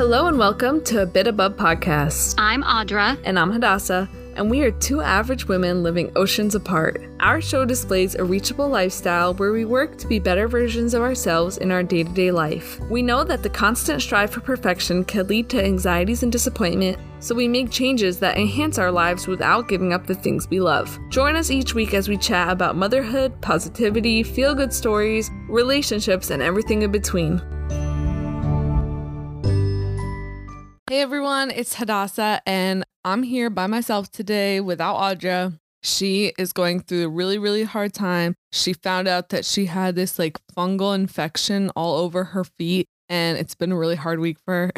Hello and welcome to a Bit Above podcast. I'm Audra. And I'm Hadassah, and we are two average women living oceans apart. Our show displays a reachable lifestyle where we work to be better versions of ourselves in our day to day life. We know that the constant strive for perfection can lead to anxieties and disappointment, so we make changes that enhance our lives without giving up the things we love. Join us each week as we chat about motherhood, positivity, feel good stories, relationships, and everything in between. Hey everyone, it's Hadassah, and I'm here by myself today without Audra. She is going through a really, really hard time. She found out that she had this like fungal infection all over her feet, and it's been a really hard week for her.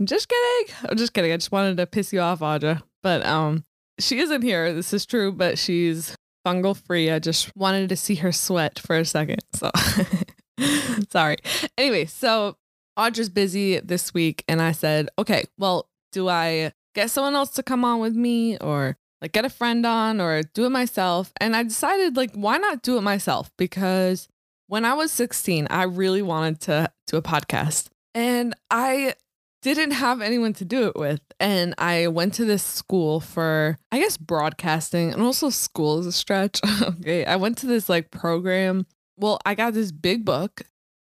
I'm just kidding. I'm just kidding. I just wanted to piss you off, Audra. But um, she isn't here. This is true, but she's fungal free. I just wanted to see her sweat for a second. So sorry. Anyway, so Audra's busy this week. And I said, okay, well, do I get someone else to come on with me or like get a friend on or do it myself? And I decided, like, why not do it myself? Because when I was 16, I really wanted to do a podcast. And I didn't have anyone to do it with. And I went to this school for, I guess, broadcasting and also school is a stretch. okay. I went to this like program. Well, I got this big book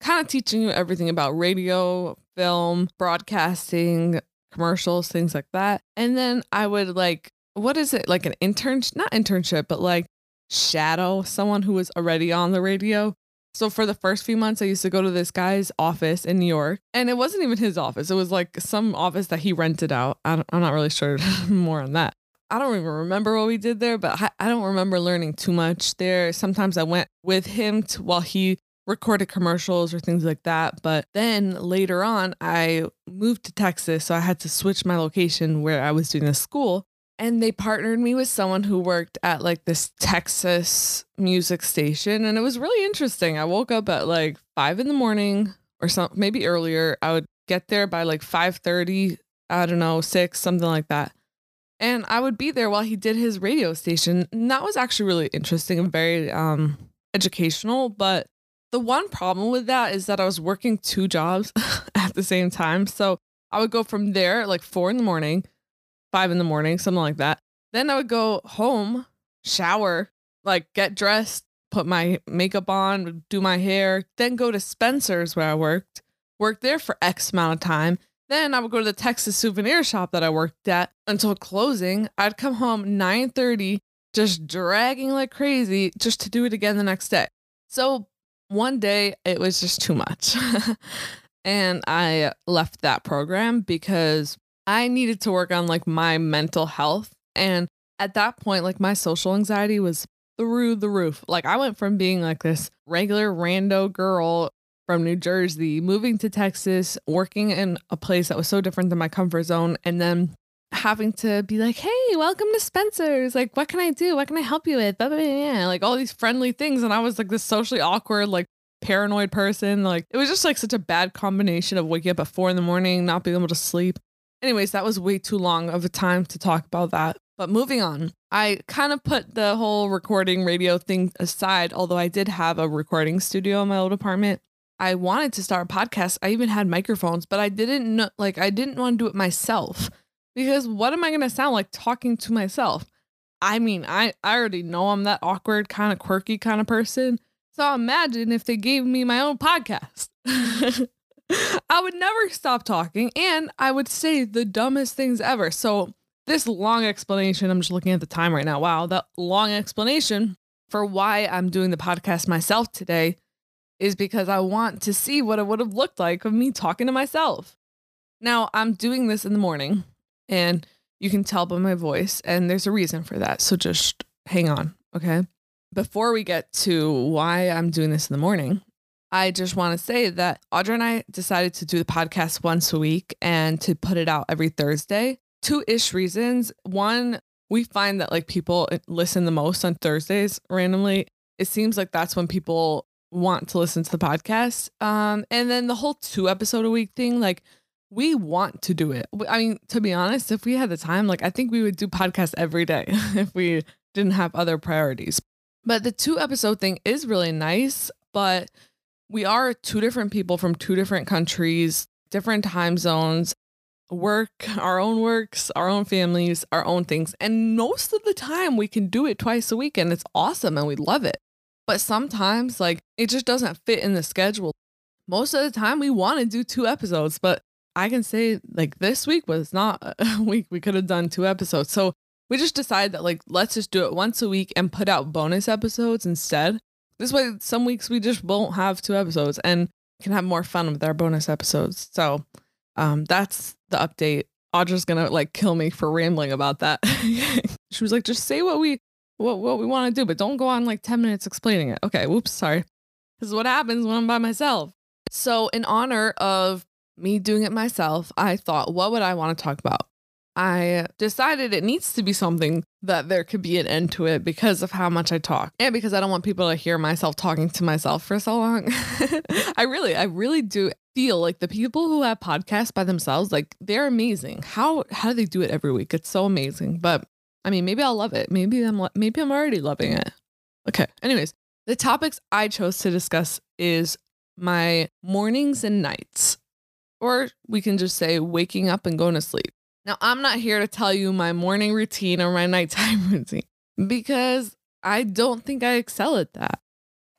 kind of teaching you everything about radio, film, broadcasting, commercials, things like that. And then I would like, what is it? Like an intern, not internship, but like shadow someone who was already on the radio. So for the first few months, I used to go to this guy's office in New York, and it wasn't even his office. It was like some office that he rented out. I am not really sure more on that. I don't even remember what we did there, but I don't remember learning too much there. Sometimes I went with him to, while he recorded commercials or things like that. But then later on, I moved to Texas. So I had to switch my location where I was doing the school. And they partnered me with someone who worked at like this Texas music station. And it was really interesting. I woke up at like five in the morning or some maybe earlier. I would get there by like 5:30, I don't know, six, something like that. And I would be there while he did his radio station. And that was actually really interesting and very um educational. But the one problem with that is that I was working two jobs at the same time. So I would go from there like four in the morning, five in the morning, something like that. Then I would go home, shower, like get dressed, put my makeup on, do my hair, then go to Spencer's where I worked, work there for X amount of time. Then I would go to the Texas souvenir shop that I worked at until closing. I'd come home 9:30 just dragging like crazy just to do it again the next day. So one day it was just too much. and I left that program because I needed to work on like my mental health. And at that point, like my social anxiety was through the roof. Like I went from being like this regular rando girl from New Jersey, moving to Texas, working in a place that was so different than my comfort zone, and then having to be like, hey, welcome to Spencer's. Like, what can I do? What can I help you with? Blah, blah, blah, like all these friendly things. And I was like this socially awkward, like paranoid person. Like it was just like such a bad combination of waking up at four in the morning, not being able to sleep. Anyways, that was way too long of a time to talk about that. But moving on, I kind of put the whole recording radio thing aside, although I did have a recording studio in my old apartment. I wanted to start a podcast. I even had microphones, but I didn't know, like, I didn't want to do it myself because what am I going to sound like talking to myself? I mean, I, I already know I'm that awkward, kind of quirky kind of person. So imagine if they gave me my own podcast. I would never stop talking and I would say the dumbest things ever. So, this long explanation, I'm just looking at the time right now. Wow, that long explanation for why I'm doing the podcast myself today is because I want to see what it would have looked like of me talking to myself. Now, I'm doing this in the morning and you can tell by my voice, and there's a reason for that. So just hang on, okay? Before we get to why I'm doing this in the morning, I just want to say that Audra and I decided to do the podcast once a week and to put it out every Thursday. Two ish reasons. One, we find that like people listen the most on Thursdays randomly. It seems like that's when people want to listen to the podcast. Um, and then the whole two episode a week thing, like we want to do it. I mean, to be honest, if we had the time, like I think we would do podcasts every day if we didn't have other priorities. But the two episode thing is really nice, but we are two different people from two different countries, different time zones. work, our own works, our own families, our own things. And most of the time we can do it twice a week and it's awesome and we love it. But sometimes like it just doesn't fit in the schedule. Most of the time we want to do two episodes, but I can say like this week was not a week we could have done two episodes. So we just decided that like let's just do it once a week and put out bonus episodes instead. This way some weeks we just won't have two episodes and can have more fun with our bonus episodes. So um that's the update. Audra's gonna like kill me for rambling about that. she was like, just say what we what what we want to do, but don't go on like 10 minutes explaining it. Okay, whoops, sorry. This is what happens when I'm by myself. So in honor of me doing it myself, I thought, what would I want to talk about? I decided it needs to be something that there could be an end to it because of how much I talk and because I don't want people to hear myself talking to myself for so long. I really, I really do feel like the people who have podcasts by themselves, like they're amazing. How how do they do it every week? It's so amazing. But I mean, maybe I'll love it. Maybe I'm maybe I'm already loving it. Okay. Anyways, the topics I chose to discuss is my mornings and nights. Or we can just say waking up and going to sleep. Now, I'm not here to tell you my morning routine or my nighttime routine because I don't think I excel at that.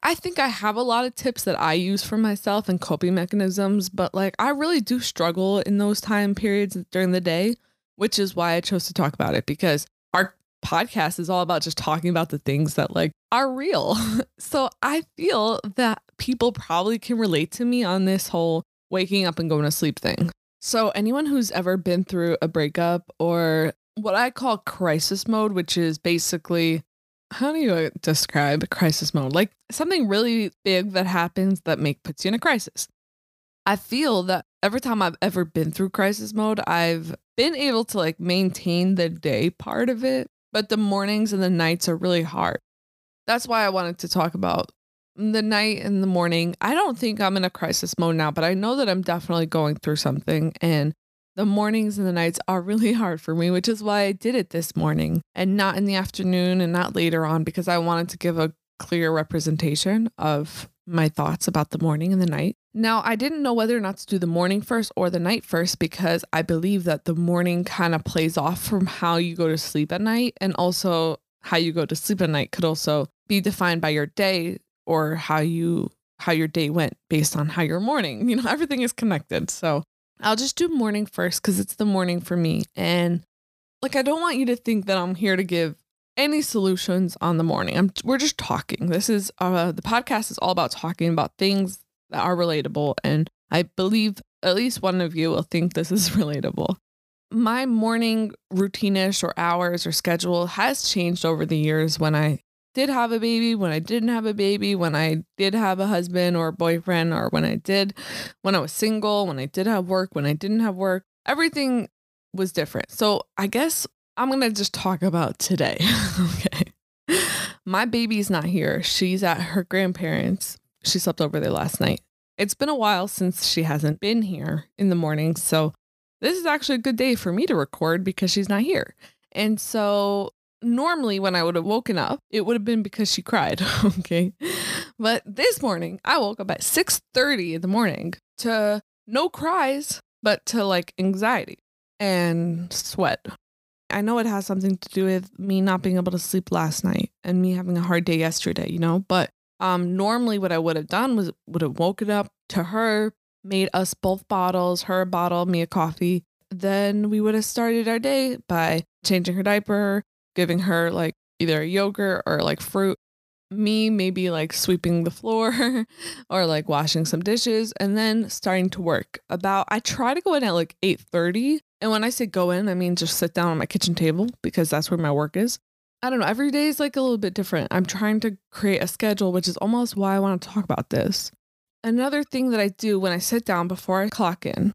I think I have a lot of tips that I use for myself and coping mechanisms, but like I really do struggle in those time periods during the day, which is why I chose to talk about it because our podcast is all about just talking about the things that like are real. so I feel that people probably can relate to me on this whole waking up and going to sleep thing. So, anyone who's ever been through a breakup or what I call crisis mode, which is basically how do you uh, describe crisis mode? Like something really big that happens that make puts you in a crisis. I feel that every time I've ever been through crisis mode, I've been able to like maintain the day part of it, but the mornings and the nights are really hard. That's why I wanted to talk about the night and the morning. I don't think I'm in a crisis mode now, but I know that I'm definitely going through something. And the mornings and the nights are really hard for me, which is why I did it this morning and not in the afternoon and not later on because I wanted to give a clear representation of my thoughts about the morning and the night. Now, I didn't know whether or not to do the morning first or the night first because I believe that the morning kind of plays off from how you go to sleep at night and also how you go to sleep at night could also be defined by your day or how you how your day went based on how your morning, you know, everything is connected. So, I'll just do morning first cuz it's the morning for me and like I don't want you to think that I'm here to give any solutions on the morning. I'm we're just talking. This is uh the podcast is all about talking about things that are relatable and I believe at least one of you will think this is relatable. My morning routine-ish or hours or schedule has changed over the years when I did have a baby, when I didn't have a baby, when I did have a husband or a boyfriend, or when I did, when I was single, when I did have work, when I didn't have work, everything was different. So I guess I'm going to just talk about today. okay. My baby's not here. She's at her grandparents. She slept over there last night. It's been a while since she hasn't been here in the morning. So this is actually a good day for me to record because she's not here. And so normally when I would have woken up, it would have been because she cried. okay. But this morning, I woke up at 6:30 in the morning to no cries, but to like anxiety and sweat. I know it has something to do with me not being able to sleep last night and me having a hard day yesterday, you know, but um normally what I would have done was would have woken up to her, made us both bottles, her a bottle, me a coffee. Then we would have started our day by changing her diaper, giving her like either a yogurt or like fruit. Me maybe like sweeping the floor or like washing some dishes and then starting to work. About I try to go in at like 8:30 and when I say go in, I mean just sit down on my kitchen table because that's where my work is. I don't know, every day is like a little bit different. I'm trying to create a schedule, which is almost why I want to talk about this. Another thing that I do when I sit down before I clock in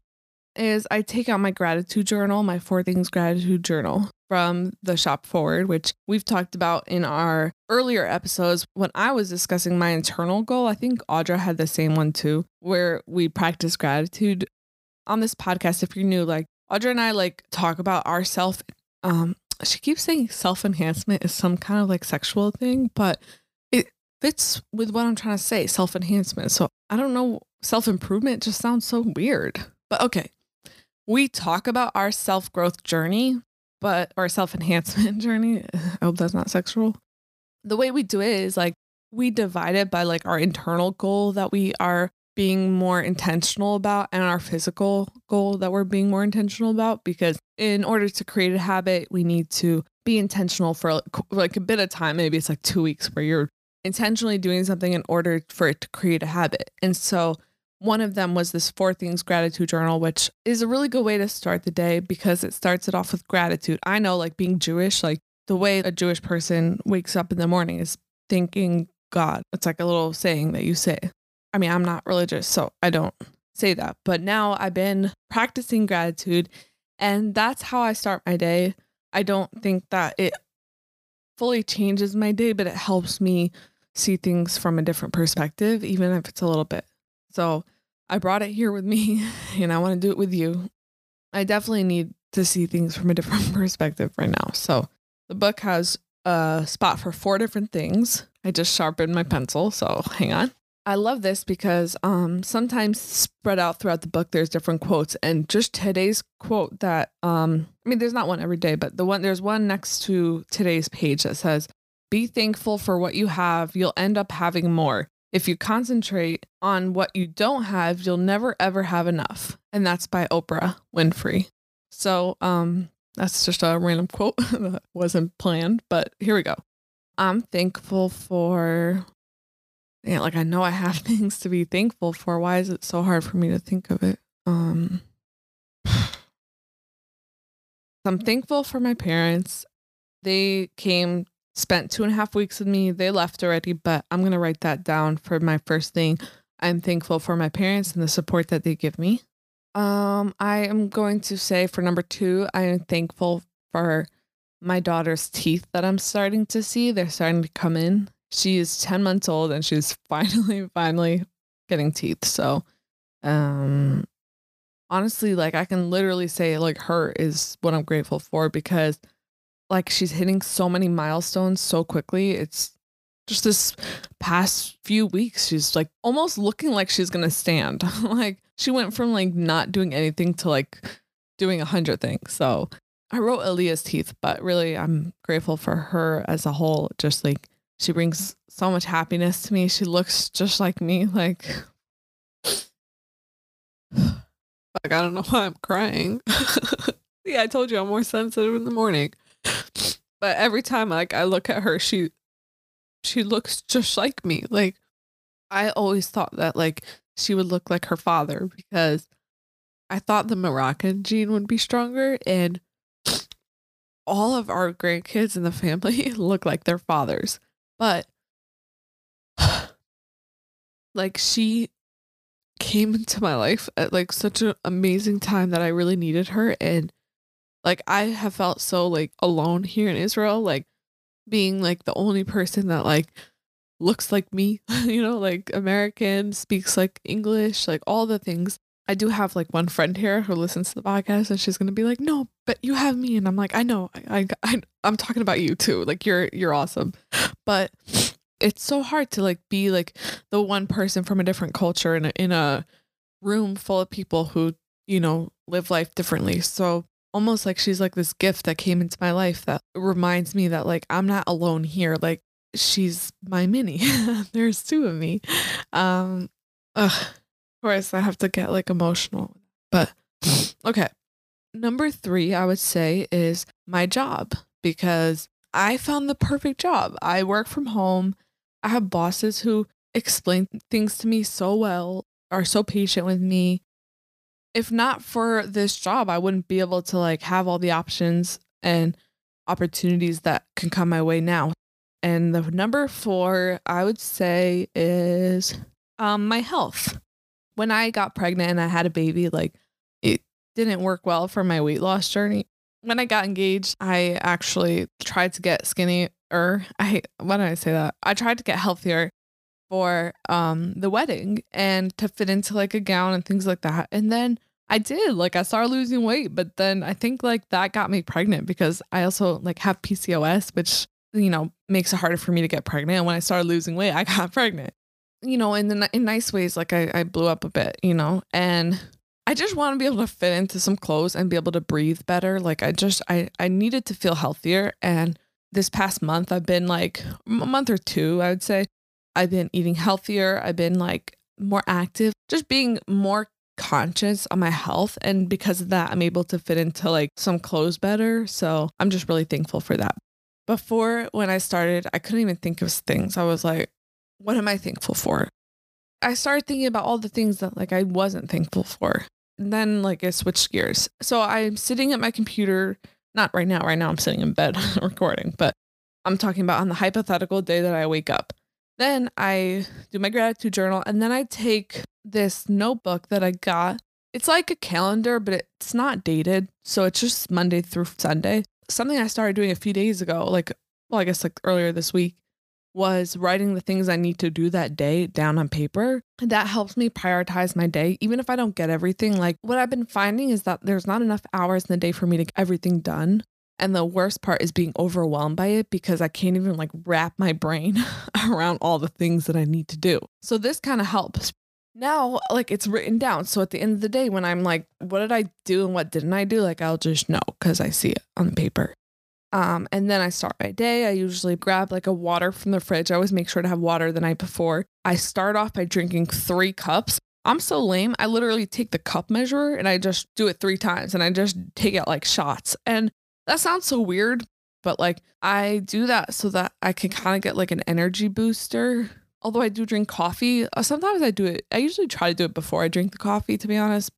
is I take out my gratitude journal, my four things gratitude journal from the shop forward, which we've talked about in our earlier episodes. When I was discussing my internal goal, I think Audra had the same one too, where we practice gratitude on this podcast. If you're new, like Audra and I like talk about our self. Um, she keeps saying self enhancement is some kind of like sexual thing, but it fits with what I'm trying to say self enhancement. So I don't know, self improvement just sounds so weird. But okay, we talk about our self growth journey, but our self enhancement journey. I hope that's not sexual. The way we do it is like we divide it by like our internal goal that we are being more intentional about and our physical goal that we're being more intentional about because in order to create a habit we need to be intentional for like a bit of time maybe it's like 2 weeks where you're intentionally doing something in order for it to create a habit and so one of them was this four things gratitude journal, which is a really good way to start the day because it starts it off with gratitude. I know, like being Jewish, like the way a Jewish person wakes up in the morning is thanking God. It's like a little saying that you say. I mean, I'm not religious, so I don't say that. But now I've been practicing gratitude, and that's how I start my day. I don't think that it fully changes my day, but it helps me see things from a different perspective, even if it's a little bit. So I brought it here with me and I want to do it with you. I definitely need to see things from a different perspective right now. So the book has a spot for four different things. I just sharpened my pencil, so hang on. I love this because um sometimes spread out throughout the book there's different quotes and just today's quote that um I mean there's not one every day but the one there's one next to today's page that says be thankful for what you have you'll end up having more if you concentrate on what you don't have, you'll never ever have enough. And that's by Oprah Winfrey. So, um, that's just a random quote that wasn't planned, but here we go. I'm thankful for yeah, like I know I have things to be thankful for. Why is it so hard for me to think of it? Um I'm thankful for my parents. They came spent two and a half weeks with me. They left already, but I'm going to write that down for my first thing. I'm thankful for my parents and the support that they give me. Um, I am going to say for number two, I am thankful for my daughter's teeth that I'm starting to see. They're starting to come in. She is 10 months old and she's finally, finally getting teeth. So, um, honestly, like I can literally say, like, her is what I'm grateful for because like she's hitting so many milestones so quickly. It's just this past few weeks, she's like almost looking like she's gonna stand. like she went from like not doing anything to like doing a hundred things. So I wrote Aaliyah's teeth, but really I'm grateful for her as a whole. Just like she brings so much happiness to me. She looks just like me. Like like I don't know why I'm crying. yeah, I told you I'm more sensitive in the morning. But every time like I look at her, she she looks just like me. Like I always thought that like she would look like her father because I thought the Moroccan gene would be stronger and all of our grandkids in the family look like their fathers. But like she came into my life at like such an amazing time that I really needed her and like I have felt so like alone here in Israel, like being like the only person that like looks like me, you know, like American, speaks like English, like all the things. I do have like one friend here who listens to the podcast and she's going to be like, "No, but you have me." And I'm like, "I know. I, I I'm talking about you too. Like you're you're awesome." But it's so hard to like be like the one person from a different culture in a, in a room full of people who, you know, live life differently. So almost like she's like this gift that came into my life that reminds me that like I'm not alone here. Like she's my mini. There's two of me. Um ugh, of course I have to get like emotional. But okay. Number 3 I would say is my job because I found the perfect job. I work from home. I have bosses who explain things to me so well, are so patient with me if not for this job, I wouldn't be able to like have all the options and opportunities that can come my way now. And the number four, I would say, is um, my health. When I got pregnant and I had a baby, like it didn't work well for my weight loss journey. When I got engaged, I actually tried to get skinny or I why did I say that? I tried to get healthier for um the wedding and to fit into like a gown and things like that. And then I did like I started losing weight, but then I think like that got me pregnant because I also like have PCOS, which you know makes it harder for me to get pregnant. And when I started losing weight, I got pregnant. You know, in in nice ways, like I, I blew up a bit, you know, and I just want to be able to fit into some clothes and be able to breathe better. Like I just I I needed to feel healthier and this past month I've been like a month or two, I would say. I've been eating healthier. I've been like more active, just being more conscious on my health and because of that I'm able to fit into like some clothes better. So, I'm just really thankful for that. Before when I started, I couldn't even think of things. I was like, what am I thankful for? I started thinking about all the things that like I wasn't thankful for. And then like I switched gears. So I'm sitting at my computer, not right now, right now I'm sitting in bed recording, but I'm talking about on the hypothetical day that I wake up. Then I do my gratitude journal and then I take this notebook that I got. It's like a calendar, but it's not dated. So it's just Monday through Sunday. Something I started doing a few days ago, like, well, I guess like earlier this week, was writing the things I need to do that day down on paper. And that helps me prioritize my day, even if I don't get everything. Like, what I've been finding is that there's not enough hours in the day for me to get everything done. And the worst part is being overwhelmed by it because I can't even like wrap my brain around all the things that I need to do. So, this kind of helps. Now, like it's written down. So at the end of the day, when I'm like, what did I do and what didn't I do? Like I'll just know because I see it on the paper. Um, and then I start my day. I usually grab like a water from the fridge. I always make sure to have water the night before. I start off by drinking three cups. I'm so lame. I literally take the cup measure and I just do it three times and I just take it like shots. And that sounds so weird, but like I do that so that I can kind of get like an energy booster. Although I do drink coffee, uh, sometimes I do it. I usually try to do it before I drink the coffee, to be honest.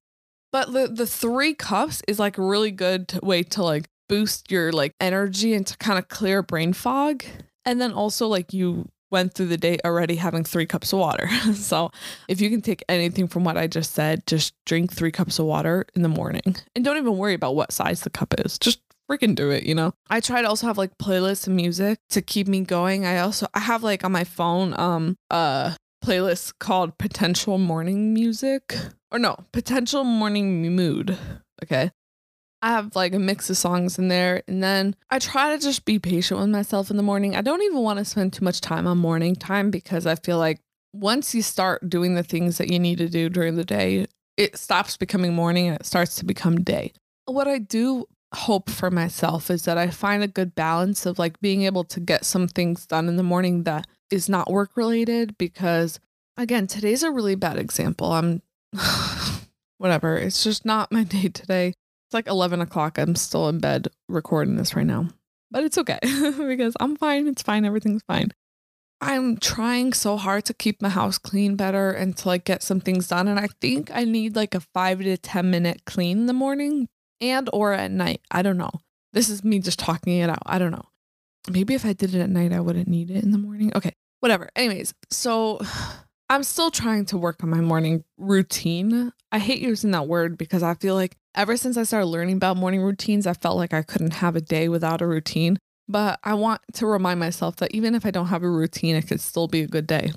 But the, the three cups is like a really good way to like boost your like energy and to kind of clear brain fog. And then also like you went through the day already having three cups of water. so if you can take anything from what I just said, just drink three cups of water in the morning and don't even worry about what size the cup is. Just freaking do it, you know? I try to also have like playlists of music to keep me going. I also I have like on my phone um uh playlist called potential morning music or no potential morning mood okay I have like a mix of songs in there. And then I try to just be patient with myself in the morning. I don't even want to spend too much time on morning time because I feel like once you start doing the things that you need to do during the day, it stops becoming morning and it starts to become day. What I do hope for myself is that I find a good balance of like being able to get some things done in the morning that is not work related because again, today's a really bad example. I'm whatever. It's just not my day today. It's like 11 o'clock. I'm still in bed recording this right now, but it's okay because I'm fine. It's fine. Everything's fine. I'm trying so hard to keep my house clean better and to like get some things done. And I think I need like a five to 10 minute clean in the morning and or at night. I don't know. This is me just talking it out. I don't know. Maybe if I did it at night, I wouldn't need it in the morning. Okay, whatever. Anyways, so I'm still trying to work on my morning routine. I hate using that word because I feel like ever since I started learning about morning routines, I felt like I couldn't have a day without a routine. But I want to remind myself that even if I don't have a routine, it could still be a good day.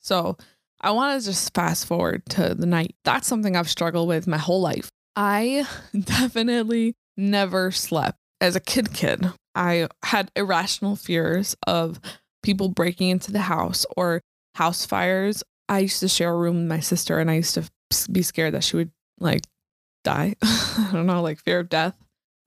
So I want to just fast forward to the night. That's something I've struggled with my whole life. I definitely never slept as a kid kid. I had irrational fears of people breaking into the house or house fires I used to share a room with my sister and I used to be scared that she would like die. I don't know, like fear of death.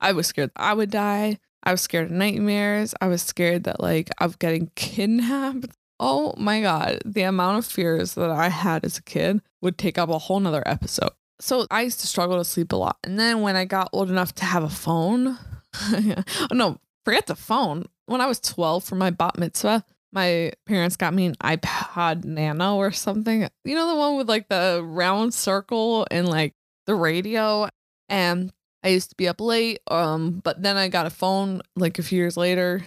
I was scared I would die. I was scared of nightmares. I was scared that like of getting kidnapped. Oh my God. The amount of fears that I had as a kid would take up a whole nother episode. So I used to struggle to sleep a lot. And then when I got old enough to have a phone, oh no, forget the phone. When I was 12 for my bat mitzvah, my parents got me an iPod Nano or something. You know, the one with like the round circle and like the radio. And I used to be up late. Um, but then I got a phone like a few years later,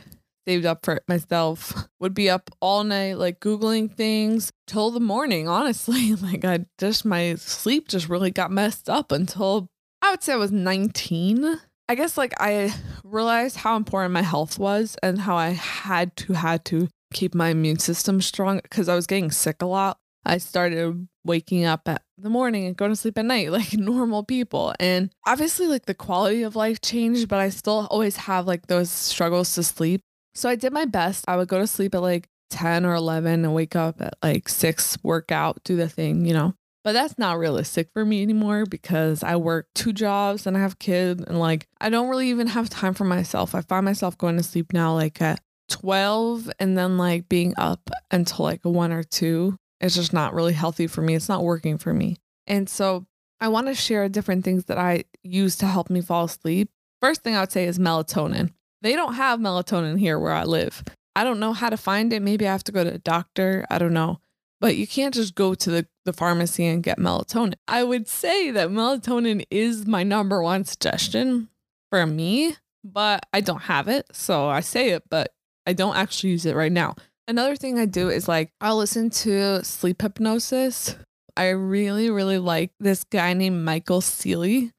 saved up for it myself. Would be up all night, like Googling things till the morning, honestly. Like I just my sleep just really got messed up until I would say I was 19. I guess like I realized how important my health was and how I had to had to keep my immune system strong because I was getting sick a lot. I started waking up at the morning and going to sleep at night like normal people. And obviously, like the quality of life changed, but I still always have like those struggles to sleep. So I did my best. I would go to sleep at like 10 or 11 and wake up at like 6, work out, do the thing, you know. But that's not realistic for me anymore because I work two jobs and I have kids and like I don't really even have time for myself. I find myself going to sleep now like at 12 and then like being up until like one or two. It's just not really healthy for me. It's not working for me. And so I want to share different things that I use to help me fall asleep. First thing I would say is melatonin. They don't have melatonin here where I live. I don't know how to find it. Maybe I have to go to a doctor. I don't know. But you can't just go to the, the pharmacy and get melatonin. I would say that melatonin is my number one suggestion for me, but I don't have it. So I say it, but I don't actually use it right now. Another thing I do is like I'll listen to sleep hypnosis. I really, really like this guy named Michael Sealey.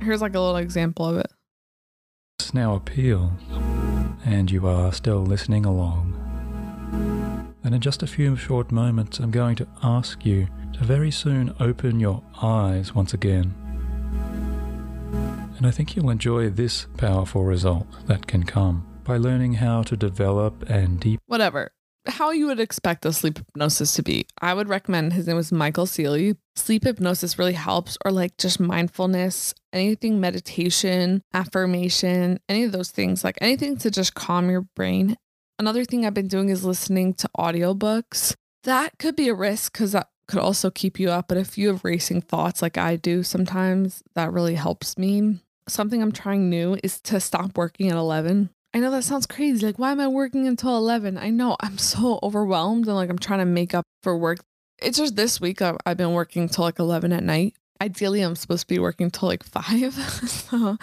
Here's like a little example of it. Now appeal, and you are still listening along. And in just a few short moments, I'm going to ask you to very soon open your eyes once again. And I think you'll enjoy this powerful result that can come by learning how to develop and deep. Whatever. How you would expect a sleep hypnosis to be. I would recommend his name was Michael Sealey. Sleep hypnosis really helps, or like just mindfulness, anything meditation, affirmation, any of those things, like anything to just calm your brain. Another thing I've been doing is listening to audiobooks. That could be a risk because that could also keep you up. But if you have racing thoughts like I do sometimes, that really helps me. Something I'm trying new is to stop working at 11. I know that sounds crazy. Like, why am I working until 11? I know I'm so overwhelmed and like I'm trying to make up for work. It's just this week I've, I've been working till like 11 at night. Ideally, I'm supposed to be working till like 5. so,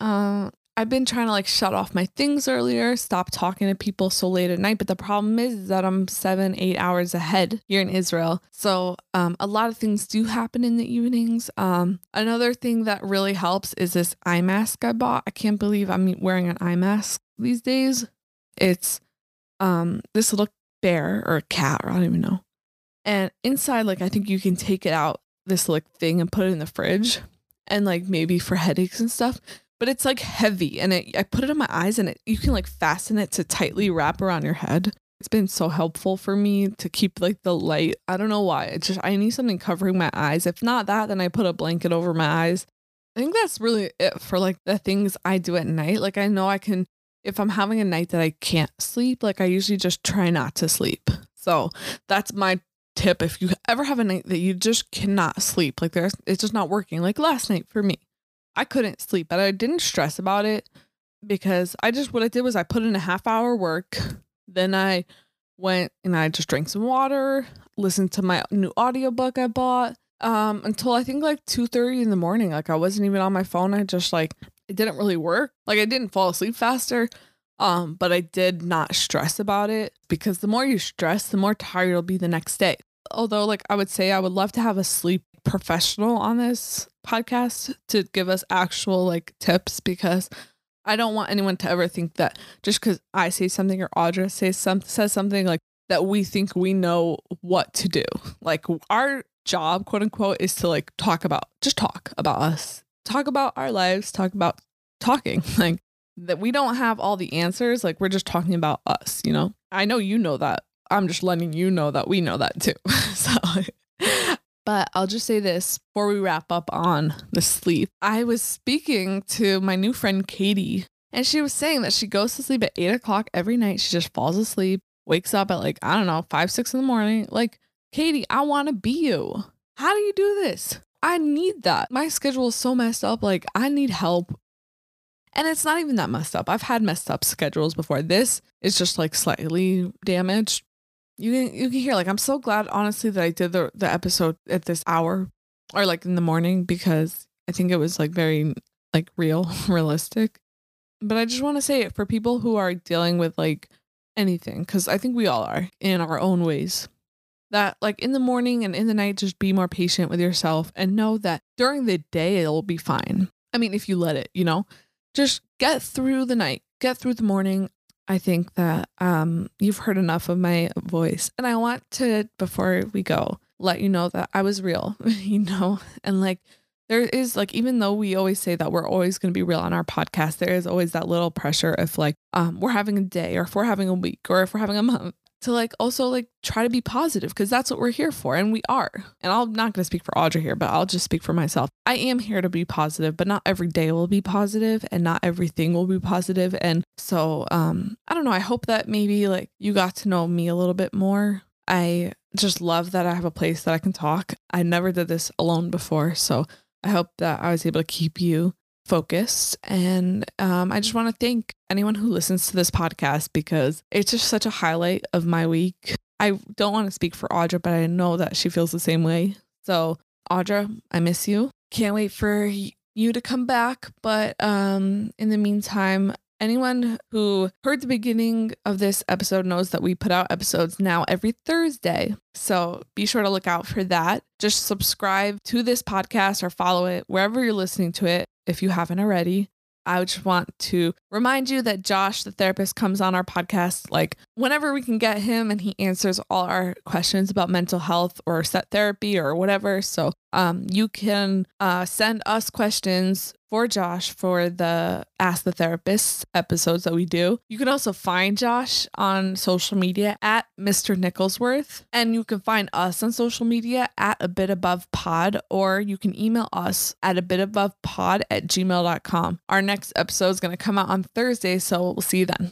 um, I've been trying to like shut off my things earlier, stop talking to people so late at night. But the problem is that I'm seven, eight hours ahead here in Israel. So um, a lot of things do happen in the evenings. Um, another thing that really helps is this eye mask I bought. I can't believe I'm wearing an eye mask these days. It's um, this little bear or a cat, or I don't even know. And inside, like, I think you can take it out this like thing and put it in the fridge and like maybe for headaches and stuff but it's like heavy and it, I put it on my eyes and it you can like fasten it to tightly wrap around your head. It's been so helpful for me to keep like the light. I don't know why. It's just I need something covering my eyes. If not that, then I put a blanket over my eyes. I think that's really it for like the things I do at night. Like I know I can if I'm having a night that I can't sleep, like I usually just try not to sleep. So that's my tip. If you ever have a night that you just cannot sleep, like there's it's just not working, like last night for me. I couldn't sleep, but I didn't stress about it because I just what I did was I put in a half hour work. Then I went and I just drank some water, listened to my new audiobook I bought um until I think like 2:30 in the morning. Like I wasn't even on my phone. I just like it didn't really work. Like I didn't fall asleep faster. Um, but I did not stress about it because the more you stress, the more tired you'll be the next day. Although, like I would say, I would love to have a sleep professional on this podcast to give us actual like tips because I don't want anyone to ever think that just because I say something or Audra says some says something like that we think we know what to do. Like our job, quote unquote, is to like talk about just talk about us, talk about our lives, talk about talking. Like that we don't have all the answers. Like we're just talking about us, you know? I know you know that. I'm just letting you know that we know that too. so but I'll just say this before we wrap up on the sleep. I was speaking to my new friend Katie, and she was saying that she goes to sleep at eight o'clock every night. She just falls asleep, wakes up at like, I don't know, five, six in the morning. Like, Katie, I want to be you. How do you do this? I need that. My schedule is so messed up. Like, I need help. And it's not even that messed up. I've had messed up schedules before. This is just like slightly damaged, you can you can hear like I'm so glad honestly that I did the the episode at this hour or like in the morning because I think it was like very like real, realistic. But I just want to say it for people who are dealing with like anything cuz I think we all are in our own ways. That like in the morning and in the night just be more patient with yourself and know that during the day it'll be fine. I mean if you let it, you know. Just get through the night, get through the morning. I think that um, you've heard enough of my voice. And I want to, before we go, let you know that I was real, you know? And like, there is like, even though we always say that we're always going to be real on our podcast, there is always that little pressure if like um, we're having a day or if we're having a week or if we're having a month to like also like try to be positive because that's what we're here for and we are. And I'm not going to speak for Audra here, but I'll just speak for myself. I am here to be positive, but not every day will be positive and not everything will be positive. And so um I don't know, I hope that maybe like you got to know me a little bit more. I just love that I have a place that I can talk. I never did this alone before, so I hope that I was able to keep you focused. And um, I just want to thank anyone who listens to this podcast because it's just such a highlight of my week. I don't want to speak for Audra, but I know that she feels the same way. So, Audra, I miss you. Can't wait for you to come back. But um, in the meantime, anyone who heard the beginning of this episode knows that we put out episodes now every Thursday. So be sure to look out for that. Just subscribe to this podcast or follow it wherever you're listening to it if you haven't already. I just want to remind you that Josh, the therapist, comes on our podcast like whenever we can get him and he answers all our questions about mental health or set therapy or whatever. So um, you can uh, send us questions for Josh for the Ask the Therapist episodes that we do. You can also find Josh on social media at Mr. Nicholsworth, and you can find us on social media at a bit above pod, or you can email us at a bit above pod at gmail.com. Our next episode is going to come out on Thursday, so we'll see you then.